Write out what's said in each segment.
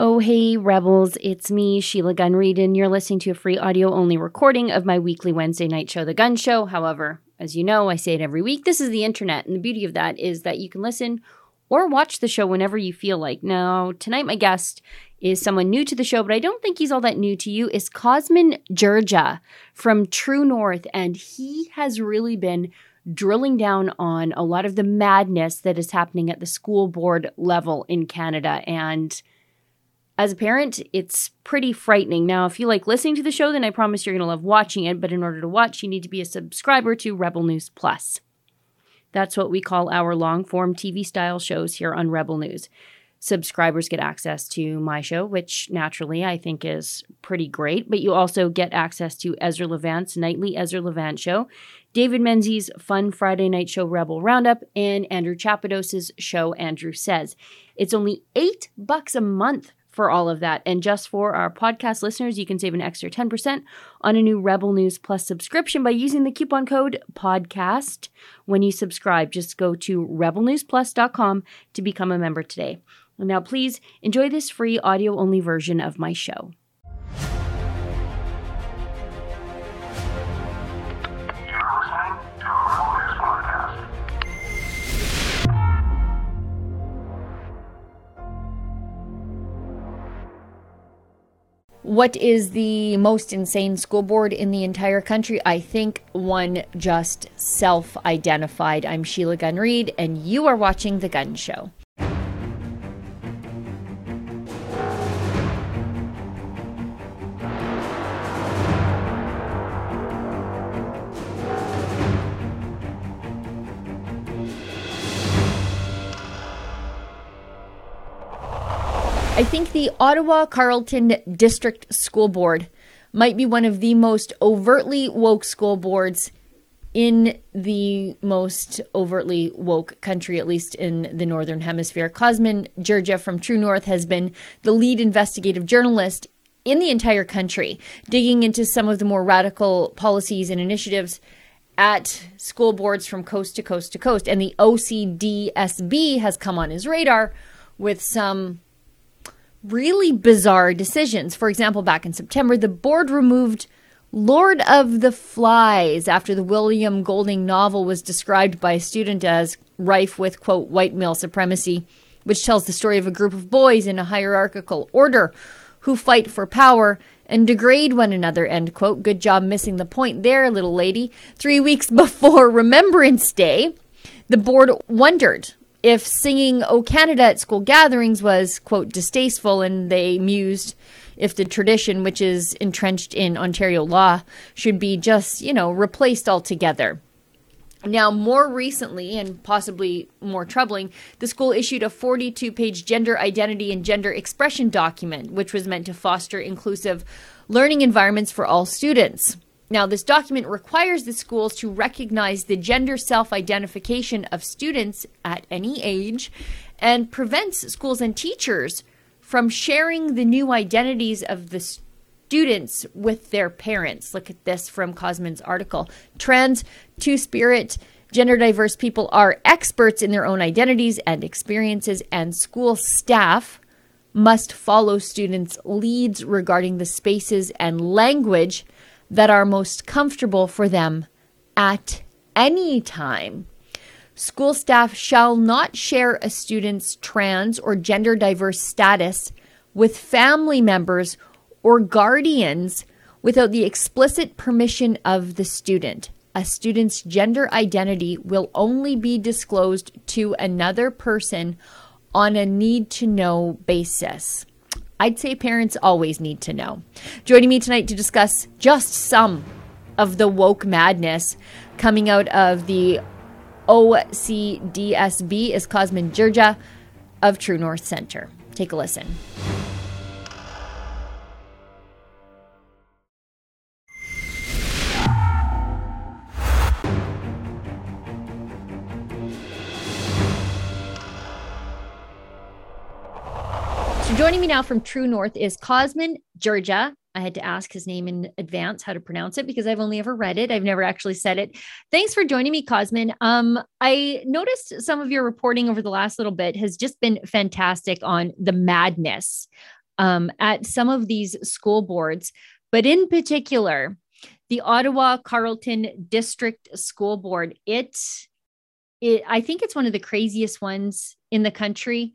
Oh, hey, Rebels, it's me, Sheila Gunn Reid, and you're listening to a free audio only recording of my weekly Wednesday night show, The Gun Show. However, as you know, I say it every week. This is the internet, and the beauty of that is that you can listen or watch the show whenever you feel like. Now, tonight, my guest is someone new to the show, but I don't think he's all that new to you, is Cosmin Dzsurdzsa from True North, and he has really been drilling down on a lot of the madness that is happening at the school board level in Canada. And as a parent, it's pretty frightening. Now, if you like listening to the show, then I promise you're going to love watching it. But in order to watch, you need to be a subscriber to Rebel News Plus. That's what we call our long form TV style shows here on Rebel News. Subscribers get access to my show, which naturally I think is pretty great, but you also get access to Ezra Levant's nightly Ezra Levant show, David Menzies' fun Friday night show Rebel Roundup, and Andrew Chapados' show Andrew Says. It's only eight bucks a month for all of that. And just for our podcast listeners, you can save an extra 10% on a new Rebel News Plus subscription by using the coupon code PODCAST when you subscribe. Just go to rebelnewsplus.com to become a member today. Now, please enjoy this free audio only version of my show. What is the most insane school board in the entire country? I think one just self identified. I'm Sheila Gunn Reid, and you are watching The Gun Show. Ottawa Carleton District School Board might be one of the most overtly woke school boards in the most overtly woke country, at least in the Northern Hemisphere. Cosmin Dzsurdzsa from True North has been the lead investigative journalist in the entire country, digging into some of the more radical policies and initiatives at school boards from coast to coast to coast. And the OCDSB has come on his radar with some really bizarre decisions. For example, back in September, the board removed Lord of the Flies after the William Golding novel was described by a student as rife with, quote, white male supremacy, which tells the story of a group of boys in a hierarchical order who fight for power and degrade one another, end quote. Good job missing the point there, little lady. Three weeks before Remembrance Day, the board wondered if singing O Canada at school gatherings was, quote, distasteful, and they mused if the tradition, which is entrenched in Ontario law, should be just, you know, replaced altogether. Now, more recently, and possibly more troubling, the school issued a 42 page gender identity and gender expression document, which was meant to foster inclusive learning environments for all students. Now, this document requires the schools to recognize the gender self identification of students at any age and prevents schools and teachers from sharing the new identities of the students with their parents. Look at this from Cosmin's article. Trans, two spirit, gender diverse people are experts in their own identities and experiences, and school staff must follow students' leads regarding the spaces and language that are most comfortable for them at any time. School staff shall not share a student's trans or gender diverse status with family members or guardians without the explicit permission of the student. A student's gender identity will only be disclosed to another person on a need to know basis. I'd say parents always need to know. Joining me tonight to discuss just some of the woke madness coming out of the OCDSB is Cosmin Dzsurdzsa of True North Center. Take a listen. Joining me now from True North is Cosmin Dzsurdzsa. I had to ask his name in advance how to pronounce it because I've only ever read it. I've never actually said it. Thanks for joining me, Cosmin. Um, I noticed some of your reporting over the last little bit has just been fantastic on the madness um, at some of these school boards, but in particular, the Ottawa Carleton District School Board. It, it, I think it's one of the craziest ones in the country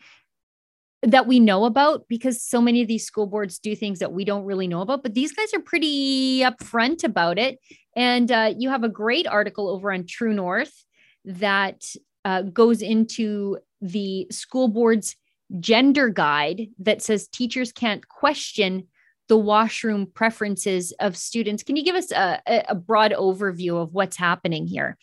that we know about because so many of these school boards do things that we don't really know about. But these guys are pretty upfront about it. And uh, you have a great article over on True North that uh, goes into the school board's gender guide that says teachers can't question the washroom preferences of students. Can you give us a, a broad overview of what's happening here?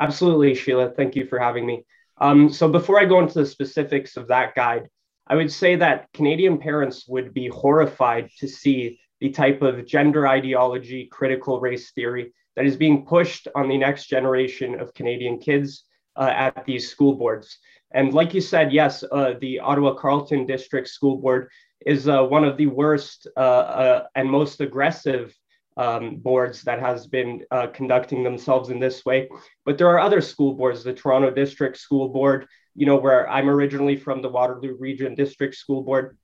Absolutely, Sheila. Thank you for having me. Um, so, before I go into the specifics of that guide, I would say that Canadian parents would be horrified to see the type of gender ideology, critical race theory that is being pushed on the next generation of Canadian kids uh, at these school boards. And like you said, yes, uh, the Ottawa Carleton District School Board is uh, one of the worst uh, uh, and most aggressive um, boards that has been uh, conducting themselves in this way. But there are other school boards, the Toronto District School Board, you know, where I'm originally from, the Waterloo Region District School Board.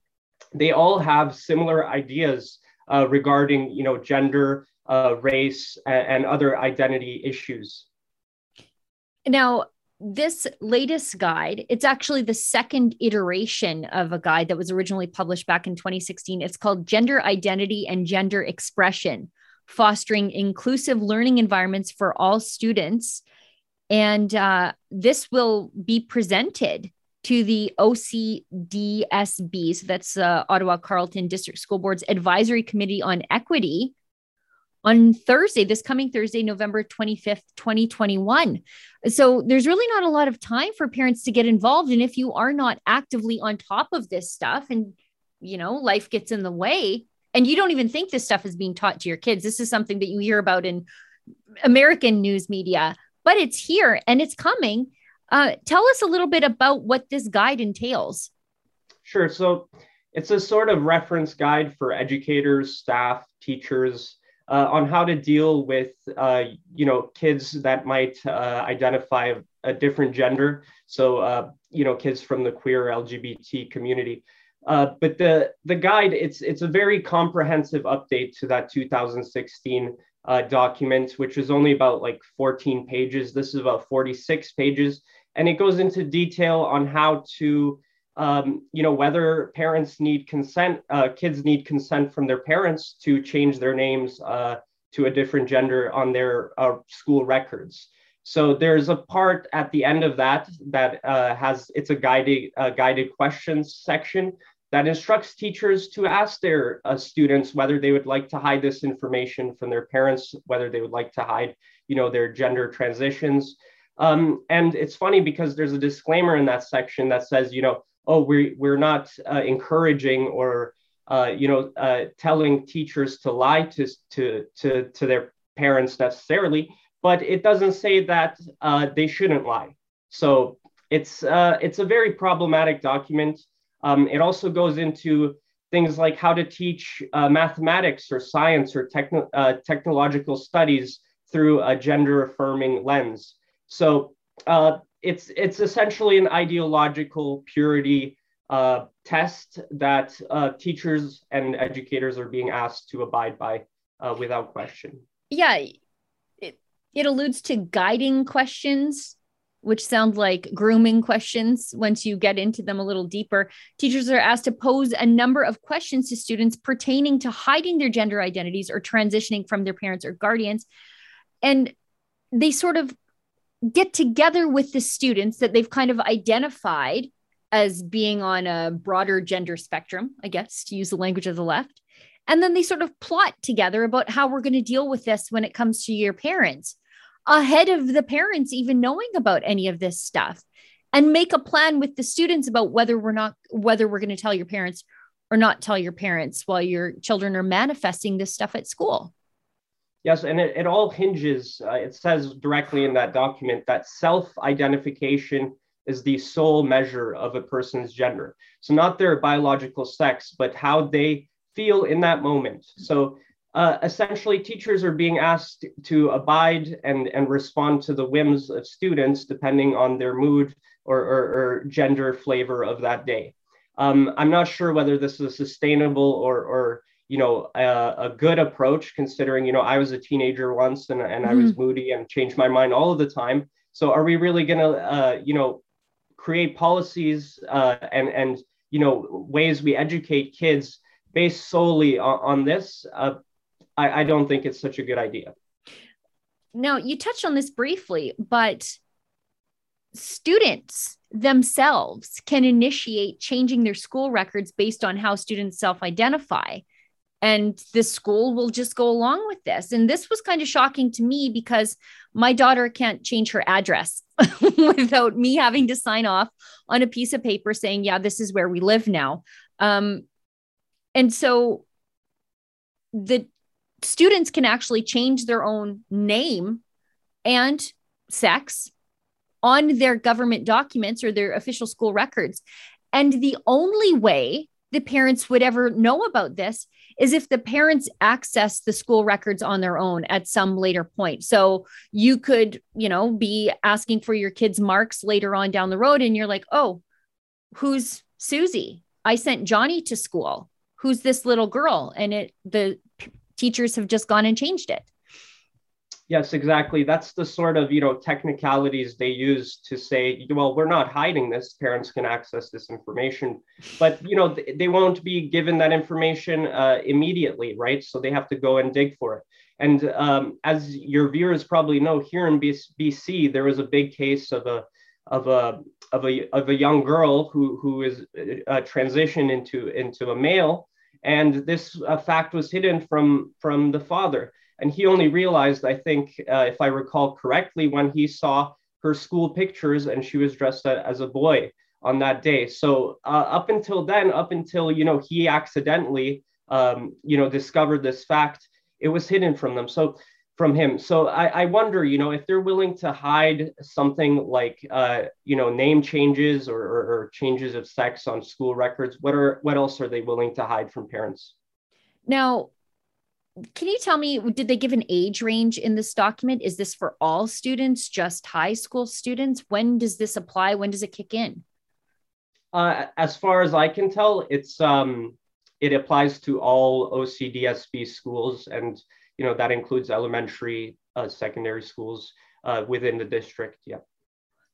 They all have similar ideas regarding, you know, gender, race, and, and other identity issues. Now, this latest guide, it's actually the second iteration of a guide that was originally published back in 2016. It's called Gender Identity and Gender Expression Fostering Inclusive Learning Environments for All Students. And uh, this will be presented to the OCDSB, so that's uh, Ottawa Carleton District School Board's Advisory Committee on Equity on Thursday, this coming Thursday, November 25th, 2021. So there's really not a lot of time for parents to get involved. And if you are not actively on top of this stuff and, you know, life gets in the way, and you don't even think this stuff is being taught to your kids, this is something that you hear about in American news media, but it's here and it's coming. Uh, tell us a little bit about what this guide entails. Sure. So it's a sort of reference guide for educators, staff, teachers, uh, on how to deal with uh, you know kids that might uh, identify a different gender so uh, you know kids from the queer lgbt community uh, but the the guide it's it's a very comprehensive update to that 2016 uh, document which is only about like 14 pages this is about 46 pages and it goes into detail on how to um, you know, whether parents need consent, uh, kids need consent from their parents to change their names uh, to a different gender on their uh, school records. So there's a part at the end of that that uh, has it's a guided uh, guided questions section that instructs teachers to ask their uh, students whether they would like to hide this information from their parents, whether they would like to hide, you know, their gender transitions. Um, and it's funny because there's a disclaimer in that section that says, you know, oh, we, we're not uh, encouraging or, uh, you know, uh, telling teachers to lie to, to, to, to their parents necessarily, but it doesn't say that uh, they shouldn't lie. So it's, uh, it's a very problematic document. Um, it also goes into things like how to teach uh, mathematics or science or techno- technological studies through a gender affirming lens. So uh, it's it's essentially an ideological purity uh, test that uh, teachers and educators are being asked to abide by uh, without question. Yeah, it, it alludes to guiding questions, which sound like grooming questions once you get into them a little deeper. Teachers are asked to pose a number of questions to students pertaining to hiding their gender identities or transitioning from their parents or guardians. And they sort of get together with the students that they've kind of identified as being on a broader gender spectrum, I guess, to use the language of the left. And then they sort of plot together about how we're going to deal with this when it comes to your parents, ahead of the parents even knowing about any of this stuff, and make a plan with the students about whether we're not whether we're going to tell your parents or not tell your parents while your children are manifesting this stuff at school. Yes, and it, it all hinges, uh, it says directly in that document that self identification is the sole measure of a person's gender. So, not their biological sex, but how they feel in that moment. So, uh, essentially, teachers are being asked to abide and, and respond to the whims of students depending on their mood or, or, or gender flavor of that day. Um, I'm not sure whether this is a sustainable or, or you know, a, a, good approach considering, you know, I was a teenager once and, and mm-hmm. I was mm-hmm. moody and changed my mind all of the time. So are we really going to, uh, you know, create policies uh, and, and, you know, ways we educate kids based solely on, on this? I, I don't think it's such a good idea. Now, you touched on this briefly, but students themselves can initiate changing their school records based on how students self identify. And the school will just go along with this. And this was kind of shocking to me because my daughter can't change her address without me having to sign off on a piece of paper saying, yeah, this is where we live now. Um, and so the students can actually change their own name and sex on their government documents or their official school records. And the only way the parents would ever know about this is if the parents access the school records on their own at some later point. So you could, you know, be asking for your kids' marks later on down the road, and you're like, oh, who's Susie? I sent Johnny to school. Who's this little girl? And it the teachers have just gone and changed it. Yes, exactly. That's the sort of you know technicalities they use to say, well, we're not hiding this. Parents can access this information, but you know they won't be given that information uh, immediately, right? So they have to go and dig for it. And um, as your viewers probably know, here in BC, there was a big case of a of a of a of a young girl who who is uh, transitioned into into a male, and this uh, fact was hidden from from the father and he only realized, I think, uh, if I recall correctly, when he saw her school pictures and she was dressed as a boy on that day. So uh, up until then, up until you know he accidentally um, you know discovered this fact, it was hidden from them. So from him. So I, I wonder, you know, if they're willing to hide something like uh, you know name changes or, or, or changes of sex on school records, what are what else are they willing to hide from parents? Now, can you tell me did they give an age range in this document is this for all students just high school students when does this apply when does it kick in uh, as far as i can tell it's um, it applies to all ocdsb schools and you know that includes elementary uh, secondary schools uh, within the district yeah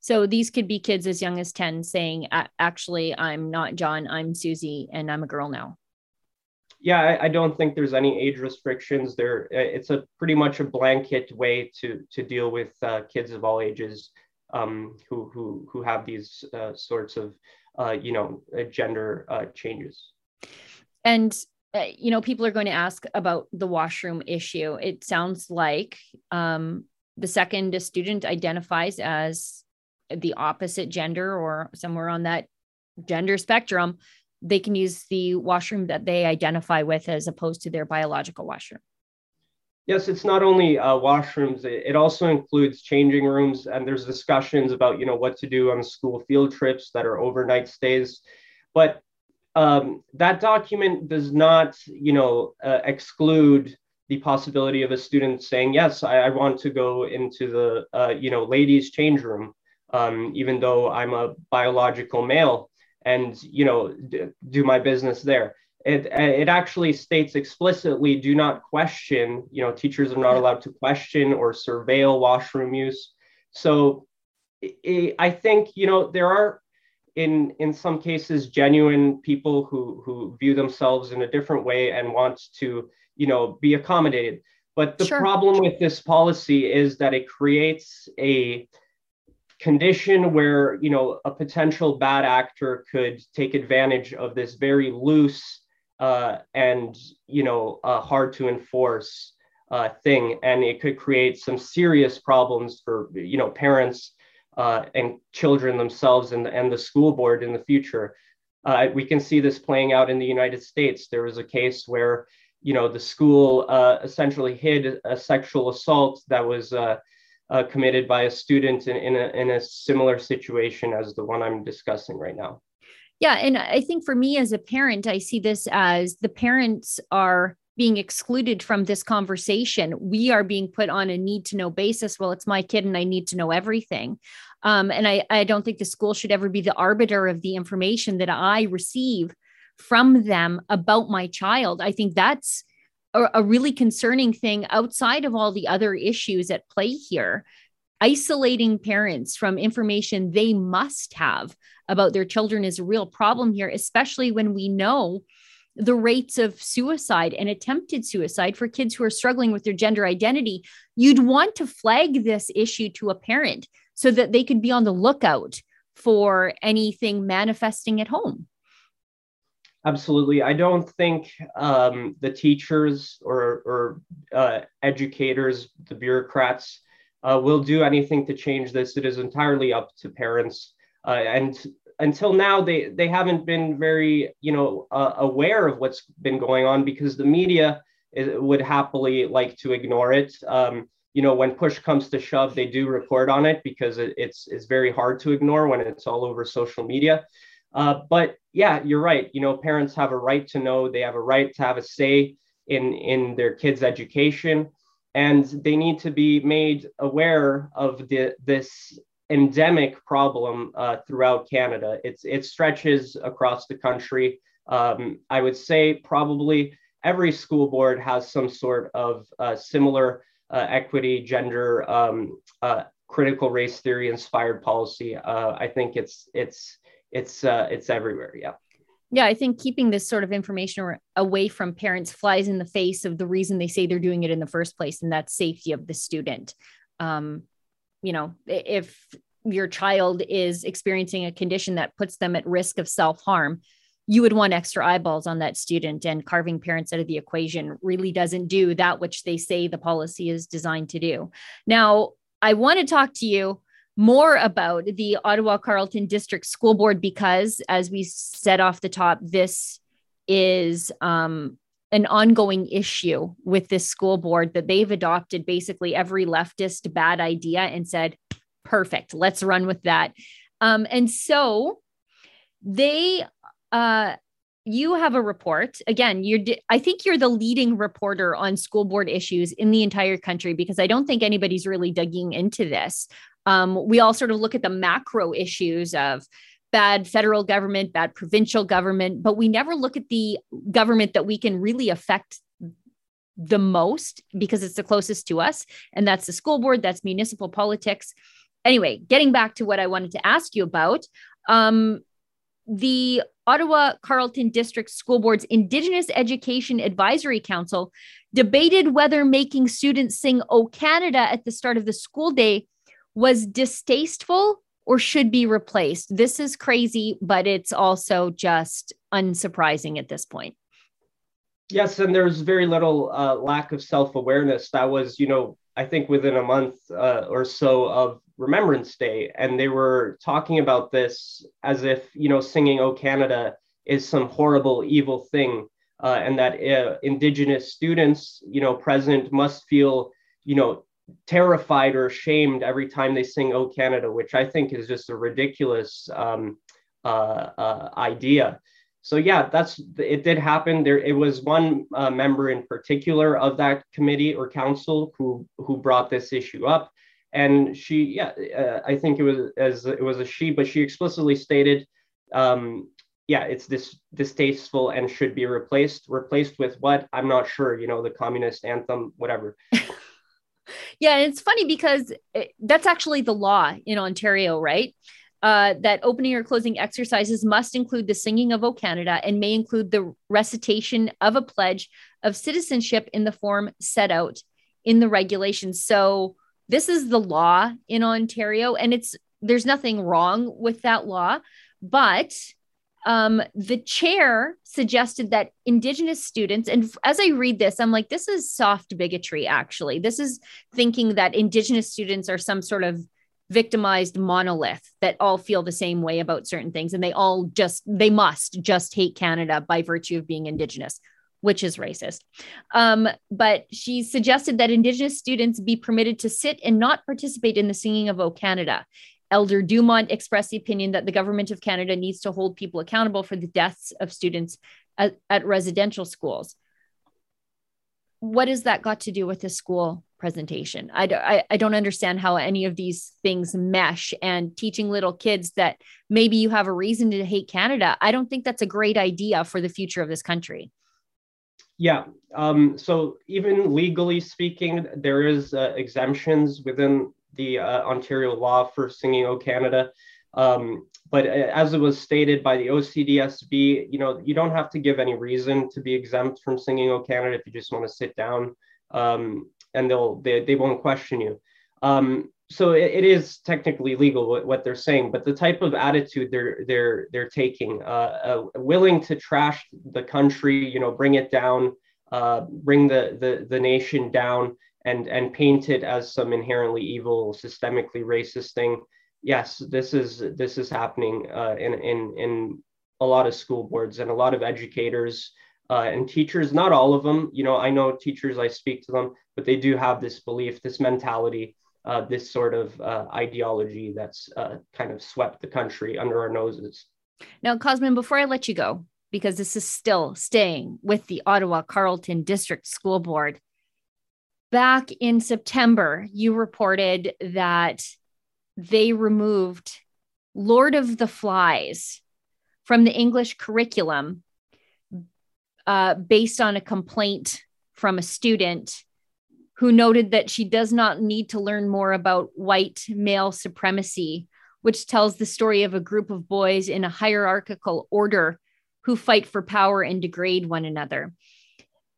so these could be kids as young as 10 saying actually i'm not john i'm susie and i'm a girl now yeah, I, I, don't think there's any age restrictions. There, it's a pretty much a blanket way to to deal with uh, kids of all ages um, who who who have these uh, sorts of uh, you know uh, gender uh, changes. And you know, people are going to ask about the washroom issue. It sounds like um, the second a student identifies as the opposite gender or somewhere on that gender spectrum they can use the washroom that they identify with as opposed to their biological washroom. Yes, it's not only uh, washrooms, it also includes changing rooms, and there's discussions about, you know, what to do on school field trips that are overnight stays. But um, that document does not, you know, uh, exclude the possibility of a student saying, yes, I, I want to go into the, uh, you know, ladies' change room, um, even though I'm a biological male and you know d- do my business there. It it actually states explicitly do not question you know teachers are not allowed to question or surveil washroom use. So i think you know there are in in some cases genuine people who who view themselves in a different way and want to you know be accommodated but the sure. problem with this policy is that it creates a condition where you know a potential bad actor could take advantage of this very loose uh, and you know uh, hard to enforce uh, thing, and it could create some serious problems for you know parents uh, and children themselves and, and the school board in the future. Uh, we can see this playing out in the United States. There was a case where you know the school uh, essentially hid a sexual assault that was uh, committed by a student in, in, a, in a similar situation as the one I'm discussing right now. Yeah. And I think for me as a parent, I see this as the parents are being excluded from this conversation. We are being put on a need to know basis. Well, it's my kid and I need to know everything. Um, and I, I don't think the school should ever be the arbiter of the information that I receive from them about my child. I think that's a, a really concerning thing outside of all the other issues at play here. Isolating parents from information they must have about their children is a real problem here, especially when we know the rates of suicide and attempted suicide for kids who are struggling with their gender identity, you'd want to flag this issue to a parent so that they could be on the lookout for anything manifesting at home. Absolutely. I don't think um, the teachers or, or uh, educators, the bureaucrats, uh, will do anything to change this. It is entirely up to parents. Uh, and until now they they haven't been very you know uh, aware of what's been going on because the media is, would happily like to ignore it. Um, you know when push comes to shove they do report on it because it, it's it's very hard to ignore when it's all over social media. Uh, but yeah you're right. You know parents have a right to know. They have a right to have a say in in their kids education. And they need to be made aware of the this endemic problem uh, throughout Canada. It's it stretches across the country. Um, I would say probably every school board has some sort of uh, similar uh, equity, gender, um, uh, critical race theory inspired policy. Uh, I think it's it's it's uh, it's everywhere. Yeah. Yeah, I think keeping this sort of information away from parents flies in the face of the reason they say they're doing it in the first place, and that's safety of the student. Um, you know, if your child is experiencing a condition that puts them at risk of self harm, you would want extra eyeballs on that student. And carving parents out of the equation really doesn't do that which they say the policy is designed to do. Now, I want to talk to you more about the Ottawa Carleton District School Board because, as we said off the top, this is um, an ongoing issue with this school board that they've adopted basically every leftist bad idea and said, perfect, let's run with that. Um, and so they, uh, you have a report again you're i think you're the leading reporter on school board issues in the entire country because i don't think anybody's really digging into this um, we all sort of look at the macro issues of bad federal government bad provincial government but we never look at the government that we can really affect the most because it's the closest to us and that's the school board that's municipal politics. Anyway getting back to what i wanted to ask you about um, the Ottawa Carleton District School Board's Indigenous Education Advisory Council debated whether making students sing O Canada at the start of the school day was distasteful or should be replaced. This is crazy, but it's also just unsurprising at this point. Yes, and there's very little uh, lack of self awareness. That was, you know, I think within a month uh, or so of Remembrance Day, and they were talking about this as if you know singing "O Canada" is some horrible, evil thing, uh, and that uh, Indigenous students, you know, present must feel, you know, terrified or ashamed every time they sing "O Canada," which I think is just a ridiculous um, uh, uh, idea so yeah, that's it. Did happen. There, it was one uh, member in particular of that committee or council who who brought this issue up, and she, yeah, uh, I think it was as it was a she, but she explicitly stated, um, yeah, it's this distasteful and should be replaced. Replaced with what? I'm not sure. You know, the communist anthem, whatever. Yeah, it's funny because it, that's actually the law in Ontario, right? uh, that opening or closing exercises must include the singing of O Canada and may include the recitation of a pledge of citizenship in the form set out in the regulations. So this is the law in Ontario, and it's there's nothing wrong with that law, but um, the chair suggested that Indigenous students, and as I read this, I'm like, this is soft bigotry, actually. This is thinking that Indigenous students are some sort of victimized monolith that all feel the same way about certain things and they all just they must just hate canada by virtue of being indigenous which is racist um, but she suggested that indigenous students be permitted to sit and not participate in the singing of o canada elder dumont expressed the opinion that the government of canada needs to hold people accountable for the deaths of students at, at residential schools what has that got to do with the school presentation? I, I, I don't understand how any of these things mesh and teaching little kids that maybe you have a reason to hate Canada. I don't think that's a great idea for the future of this country. Yeah. Um, so even legally speaking, there is uh, exemptions within the uh, Ontario law for singing O Canada. Um, but uh, as it was stated by the OCDSB, you know, you don't have to give any reason to be exempt from singing O Canada if you just want to sit down, um, and they'll they, they won't question you. Um, so it, it is technically legal what, what, they're saying, but the type of attitude they're they're they're taking, uh, uh, willing to trash the country, you know, bring it down, uh, bring the, the the nation down, and and painted as some inherently evil, systemically racist thing yes, this is this is happening uh, in in in a lot of school boards and a lot of educators uh, and teachers. Not all of them, you know. I know teachers. I speak to them, but they do have this belief, this mentality, uh, this sort of uh, ideology that's uh, kind of swept the country under our noses. Now, Cosmin, before I let you go, because this is still staying with the Ottawa Carleton District School Board. Back in September, you reported that they removed Lord of the Flies from the English curriculum uh, based on a complaint from a student who noted that she does not need to learn more about white male supremacy, which tells the story of a group of boys in a hierarchical order who fight for power and degrade one another.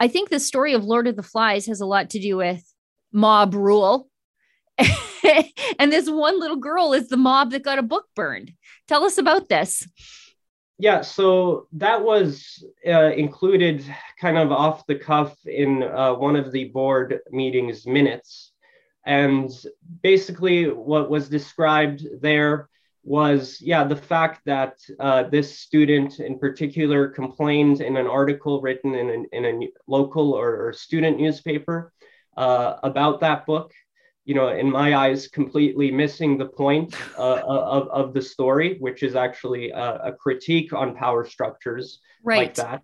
I think the story of Lord of the Flies has a lot to do with mob rule and this one little girl is the mob that got a book burned. Tell us about this. Yeah, so that was uh, included kind of off the cuff in uh, one of the board meetings minutes. And basically, what was described there was, yeah, the fact that uh, this student in particular complained in an article written in, an, in a local or, or student newspaper uh, about that book you know, in my eyes, completely missing the point uh, of, of the story, which is actually a, a critique on power structures right. like that.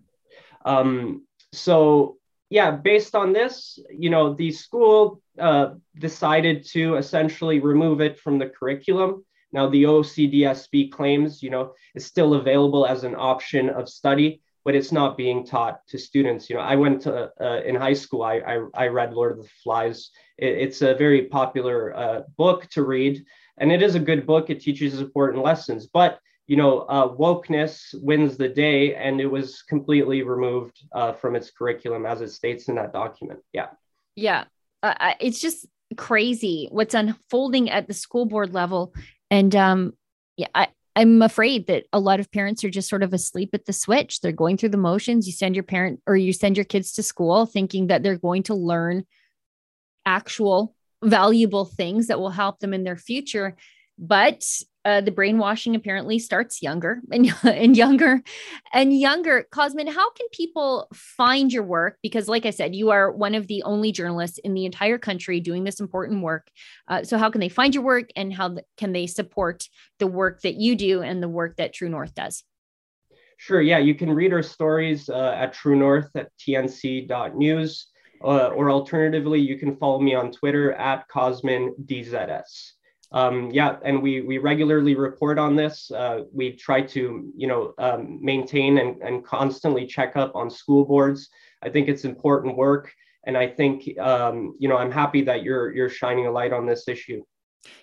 Um, so, yeah, based on this, you know, the school uh, decided to essentially remove it from the curriculum. Now, the OCDSB claims, you know, it's still available as an option of study, but it's not being taught to students. You know, I went to uh, in high school. I, I, I read Lord of the Flies. It, it's a very popular uh, book to read, and it is a good book. It teaches important lessons, but you know, uh, wokeness wins the day, and it was completely removed uh, from its curriculum, as it states in that document. Yeah. Yeah, uh, it's just crazy what's unfolding at the school board level, and um, yeah, I I'm afraid that a lot of parents are just sort of asleep at the switch. They're going through the motions. You send your parent or you send your kids to school thinking that they're going to learn actual valuable things that will help them in their future. But uh, the brainwashing apparently starts younger and, and younger and younger. Cosmin, how can people find your work? Because, like I said, you are one of the only journalists in the entire country doing this important work. Uh, so, how can they find your work and how can they support the work that you do and the work that True North does? Sure. Yeah, you can read our stories uh, at True North at tnc.news. Uh, or alternatively, you can follow me on Twitter at CosminDZS. Um, yeah, and we we regularly report on this. Uh, we try to you know um, maintain and, and constantly check up on school boards. I think it's important work, and I think um, you know I'm happy that you're you're shining a light on this issue.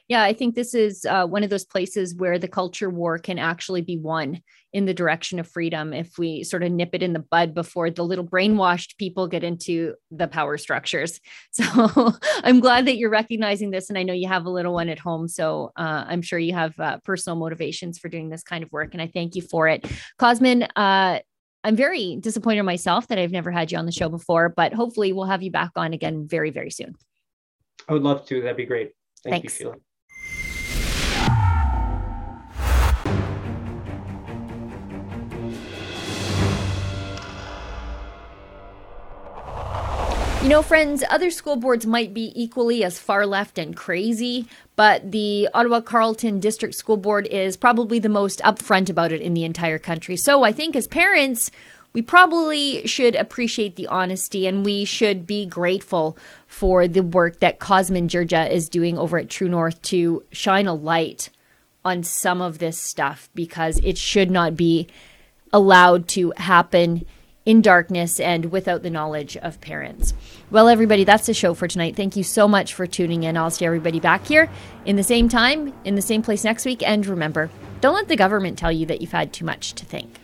Yeah, I think this is uh, one of those places where the culture war can actually be won in the direction of freedom if we sort of nip it in the bud before the little brainwashed people get into the power structures. So I'm glad that you're recognizing this. And I know you have a little one at home. So uh, I'm sure you have uh, personal motivations for doing this kind of work. And I thank you for it. Cosmin, uh, I'm very disappointed myself that I've never had you on the show before, but hopefully we'll have you back on again very, very soon. I would love to. That'd be great. Thank Thanks. you, You know, friends, other school boards might be equally as far left and crazy, but the Ottawa Carleton District School Board is probably the most upfront about it in the entire country. So I think as parents, we probably should appreciate the honesty and we should be grateful for the work that Cosmin Dzsurdzsa is doing over at True North to shine a light on some of this stuff because it should not be allowed to happen in darkness and without the knowledge of parents. Well, everybody, that's the show for tonight. Thank you so much for tuning in. I'll see everybody back here in the same time, in the same place next week. And remember, don't let the government tell you that you've had too much to think.